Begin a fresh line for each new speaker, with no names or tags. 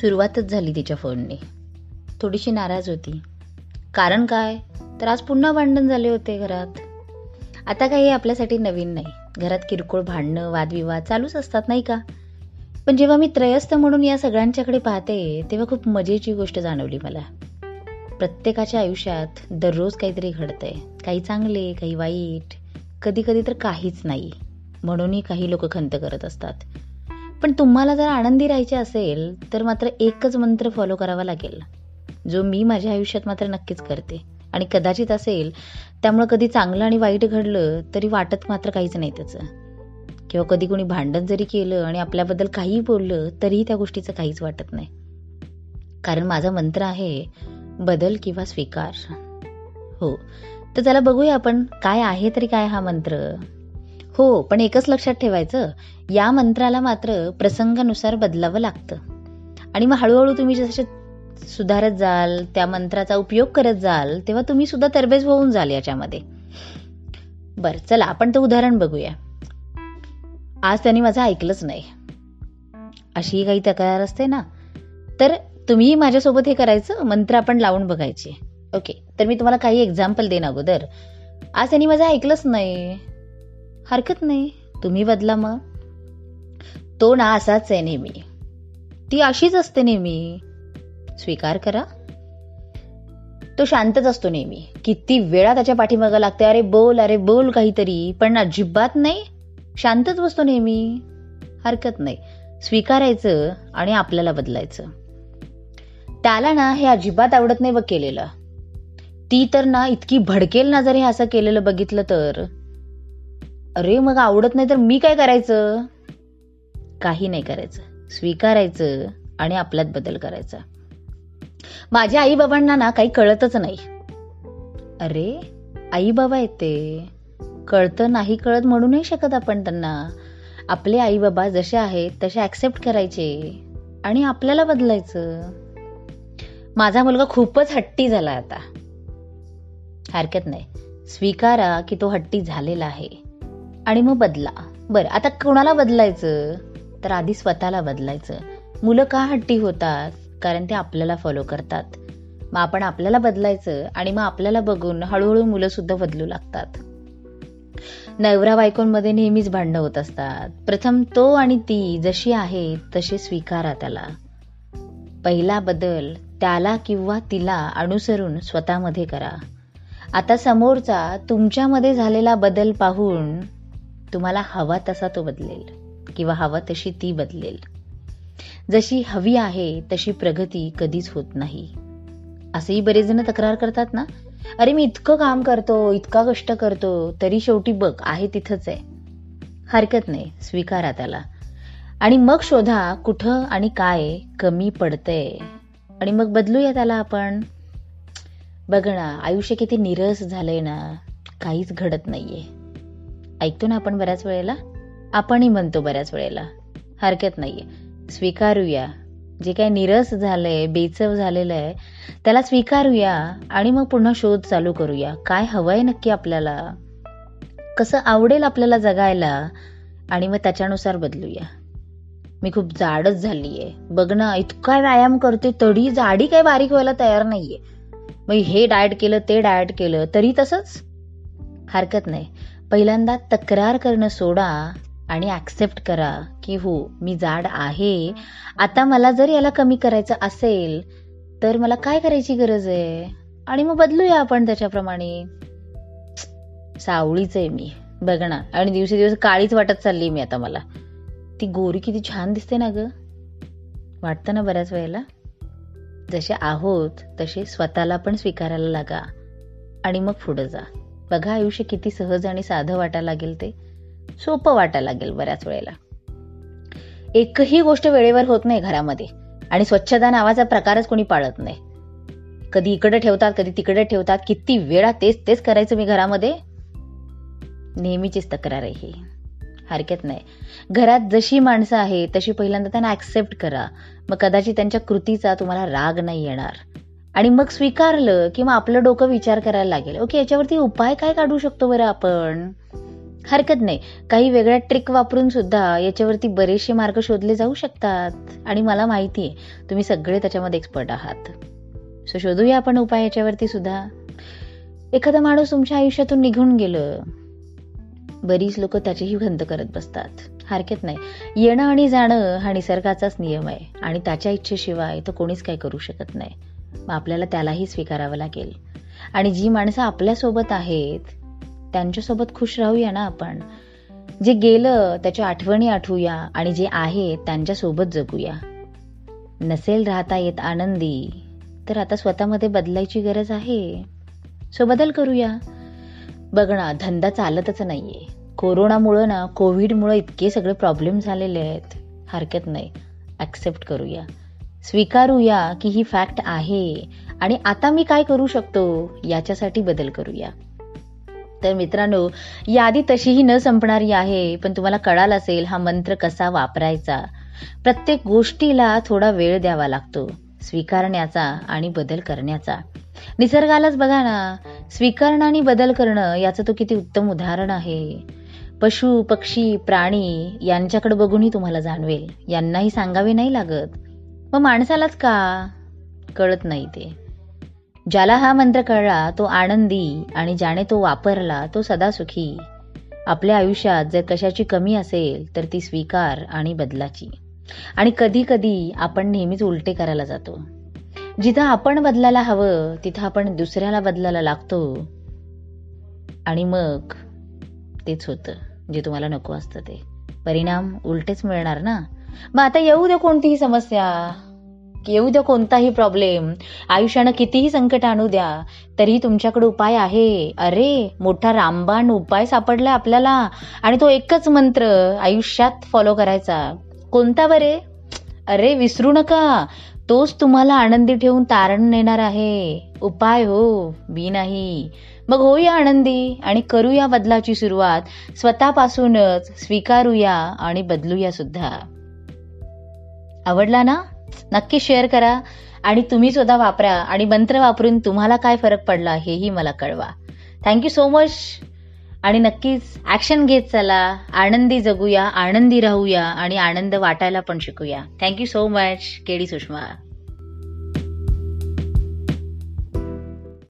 सुरुवातच झाली तिच्या फोनने. थोडीशी नाराज होती. कारण काय? तर आज पुन्हा भांडण झाले होते घरात. आता काही आपल्यासाठी नवीन नाही. घरात किरकोळ भांडणं वादविवाद चालूच असतात नाही का? पण जेव्हा मी त्रयस्थ म्हणून या सगळ्यांच्याकडे पाहते तेव्हा खूप मजेची गोष्ट जाणवली मला. प्रत्येकाच्या आयुष्यात दररोज काहीतरी घडतंय. काही चांगले काही वाईट. कधी कधी तर काहीच नाही. म्हणूनही काही लोक खंत करत असतात. पण तुम्हाला जर आनंदी राहायचे असेल तर मात्र एकच मंत्र फॉलो करावा लागेल. जो मी माझ्या आयुष्यात मात्र नक्कीच करते. आणि कदाचित असेल त्यामुळं कधी चांगलं आणि वाईट घडलं तरी वाटत मात्र काहीच नाही त्याचं. किंवा कधी कोणी भांडण जरी केलं आणि आपल्याबद्दल काहीही बोललं तरीही त्या गोष्टीचं काहीच वाटत नाही. कारण माझा मंत्र आहे बदल किंवा स्वीकार. हो. तर चला बघूया आपण काय आहे तरी काय हा मंत्र? हो पण एकच लक्षात ठेवायचं या मंत्राला मात्र प्रसंगानुसार बदलावं लागतं. आणि मग हळूहळू तुम्ही जसे सुधारत जाल त्या मंत्राचा उपयोग करत जाल तेव्हा तुम्ही सुद्धा तरबेज होऊन जाल याच्यामध्ये. बरं चला आपण तर उदाहरण बघूया. आज त्यांनी माझं ऐकलंच नाही. अशी काही तक्रार असते ना? तर तुम्ही माझ्यासोबत हे करायचं मंत्र आपण लावून बघायचे. ओके तर मी तुम्हाला काही एक्झाम्पल देईन अगोदर. आज त्यांनी माझं ऐकलंच नाही. हरकत नाही. तुम्ही बदला मग. तो ना असाच आहे नेहमी. ती अशीच असते नेहमी. स्वीकार करा. तो शांतच असतो नेहमी. किती वेळा त्याच्या पाठीमागं लागते अरे बोल अरे बोल काहीतरी. पण अजिबात नाही. शांतच बसतो नेहमी. हरकत नाही. स्वीकारायचं आणि आपल्याला बदलायचं. त्याला ना हे अजिबात आवडत नाही बघ केलेलं. ती तर ना इतकी भडकेल ना जर हे असं केलेलं बघितलं तर. अरे मग आवडत नाही तर मी काय करायचं? काही नाही करायचं. स्वीकारायचं आणि आपल्यात बदल करायचा. माझ्या आई बाबांना ना काही कळतच नाही. अरे आई बाबा येते. कळतं नाही कळत म्हणू नाही शकत आपण त्यांना. आपले आई बाबा जसे आहेत तसे ऍक्सेप्ट करायचे आणि आपल्याला बदलायचं. माझा मुलगा खूपच हट्टी झाला आता. हरकत नाही. स्वीकारा की तो हट्टी झालेला आहे. आणि मग बदला. बरं आता कोणाला बदलायचं? तर आधी स्वतःला बदलायचं. मुलं का हट्टी होतात? कारण ते आपल्याला फॉलो करतात. मग आपण आपल्याला बदलायचं आणि मग आपल्याला बघून हळूहळू मुलं सुद्धा बदलू लागतात. नवरा बायकोंमध्ये नेहमीच भांडणं होत असतात. प्रथम तो आणि ती जशी आहे तशी स्वीकारा त्याला. पहिला बदल त्याला किंवा तिला अनुसरून स्वतःमध्ये करा. आता समोरचा तुमच्यामध्ये झालेला बदल पाहून तुम्हाला हवा तसा तो बदलेल किंवा हवा तशी ती बदलेल. जशी हवी आहे तशी प्रगती कधीच होत नाही. असेही बरेच जण तक्रार करतात ना? अरे मी इतकं काम करतो इतका कष्ट करतो तरी शेवटी बघ आहे तिथंच आहे. हरकत नाही स्वीकारा त्याला. आणि मग शोधा कुठं आणि काय कमी पडतंय. आणि मग बदलूया त्याला आपण. बघ ना आयुष्य किती निरस झालंय ना काहीच घडत नाहीये. ऐकतो ना आपण बऱ्याच वेळेला? आपणही म्हणतो बऱ्याच वेळेला. हरकत नाहीये. स्वीकारूया. जे काही निरस झालंय बेचव झालेलं आहे त्याला स्वीकारूया आणि मग पुन्हा शोध चालू करूया. काय हवंय नक्की आपल्याला? कसं आवडेल आपल्याला जगायला? आणि मग त्याच्यानुसार बदलूया. मी खूप जाडच झालीये. बघ ना इतका व्यायाम करते तरी जाडी काय बारीक व्हायला तयार नाहीये. मग हे डाएट केलं ते डाएट केलं तरी तसंच? हरकत नाही. पहिल्यांदा तक्रार करणं सोडा आणि ॲक्सेप्ट करा की हो मी जाड आहे. आता मला जर याला कमी करायचं असेल तर मला काय करायची गरज आहे? आणि मग बदलूया आपण त्याच्याप्रमाणे. सावळीच आहे मी. बघ ना आणि दिवसेदिवस काळीच वाटत चालली मी आता मला. ती गोरी किती छान दिसते ना ग. वाटतं ना बऱ्याच वेळेला? जसे आहोत तसे स्वतःला पण स्वीकारायला लागा. आणि मग पुढे जा. बघा आयुष्य किती सहज आणि साधं वाटायला लागेल ते. सोपं वाटायला लागेल बऱ्याच वेळेला. एकही गोष्ट वेळेवर होत नाही घरामध्ये आणि स्वच्छता नावाचा प्रकारच कोणी पाळत नाही. कधी इकडे ठेवतात कधी तिकडे ठेवतात किती वेळा तेच तेच करायचं मी घरामध्ये? नेहमीचीच तक्रार आहे ही. हरकत नाही. घरात जशी माणसं आहे तशी पहिल्यांदा त्यांना ऍक्सेप्ट करा. मग कदाचित त्यांच्या कृतीचा तुम्हाला राग नाही येणार. आणि मग स्वीकारलं की मग आपलं डोकं विचार करायला लागेल. ओके याच्यावरती उपाय काय काढू शकतो बरं आपण? हरकत नाही. काही वेगळ्या ट्रिक वापरून सुद्धा याच्यावरती बरेचसे मार्ग शोधले जाऊ शकतात. आणि मला माहिती आहे तुम्ही सगळे त्याच्यामध्ये एक्सपर्ट आहात. सो शोधूया आपण उपाय याच्यावरती सुद्धा. एखादा माणूस तुमच्या आयुष्यातून निघून गेलं. बरीच लोक त्याचीही खंत करत बसतात. हरकत नाही. येणं आणि जाणं हा निसर्गाचाच नियम आहे. आणि त्याच्या इच्छेशिवाय तर कोणीच काही करू शकत नाही. मग आपल्याला त्यालाही स्वीकारावं लागेल. आणि जी माणसं आपल्यासोबत आहेत त्यांच्यासोबत खुश राहूया ना आपण. जे गेलं त्याच्या आठवणी आठवूया आणि जे आहे त्यांच्यासोबत जगूया. नसेल राहता येत आनंदी तर आता स्वतःमध्ये बदलायची गरज आहे. सो बदल करूया. बघ ना धंदा चालतच नाहीये. कोरोनामुळं ना कोविडमुळं इतके सगळे प्रॉब्लेम झालेले आहेत. हरकत नाही. ॲक्सेप्ट करूया. स्वीकारूया की ही फॅक्ट आहे. आणि आता मी काय करू शकतो? याच्यासाठी बदल करूया. तर मित्रांनो यादी तशीही न संपणारी आहे पण तुम्हाला कळाल असेल हा मंत्र कसा वापरायचा. प्रत्येक गोष्टीला थोडा वेळ द्यावा लागतो स्वीकारण्याचा आणि बदल करण्याचा. निसर्गालाच बघा ना स्वीकारणं आणि बदल करणं याचं तो किती उत्तम उदाहरण आहे. पशु पक्षी प्राणी यांच्याकडे बघूनही तुम्हाला जाणवेल. यांनाही सांगावे नाही लागत. मग माणसालाच का? कळत नाही ते. ज्याला हा मंत्र कळला तो आनंदी आणि ज्याने तो वापरला तो सदा सुखी. आपल्या आयुष्यात जर कशाची कमी असेल तर ती स्वीकार आणि बदलाची. आणि कधी कधी आपण नेहमीच उलटे करायला जातो. जिथं आपण बदलायला हवं तिथं आपण दुसऱ्याला बदलायला लागतो. आणि मग तेच होतं जे तुम्हाला नको असतं ते. परिणाम उलटेच मिळणार ना? मग आता येऊ द्या कोणतीही समस्या. येऊ द्या कोणताही प्रॉब्लेम आयुष्यानं कितीही संकट आणू द्या तरीही तुमच्याकडे उपाय आहे. अरे मोठा रामबाण उपाय सापडला आपल्याला. आणि तो एकच मंत्र आयुष्यात फॉलो करायचा. कोणता बरे? अरे विसरू नका. तोच तुम्हाला आनंदी ठेवून तारण नेणार आहे. उपाय हो बी नाही. मग होऊया आनंदी आणि करूया बदलाची सुरुवात. स्वतःपासूनच स्वीकारूया आणि बदलूया सुद्धा. आवडला ना? नक्की शेअर करा आणि तुम्ही सुद्धा वापरा आणि मंत्र वापरून तुम्हाला काय फरक पडला हेही मला कळवा. थँक्यू सो मच आणि नक्कीच ॲक्शन घेत चला. आनंदी जगूया आनंदी राहूया आणि आनंद वाटायला पण शिकूया. थँक्यू सो मच केडी सुषमा.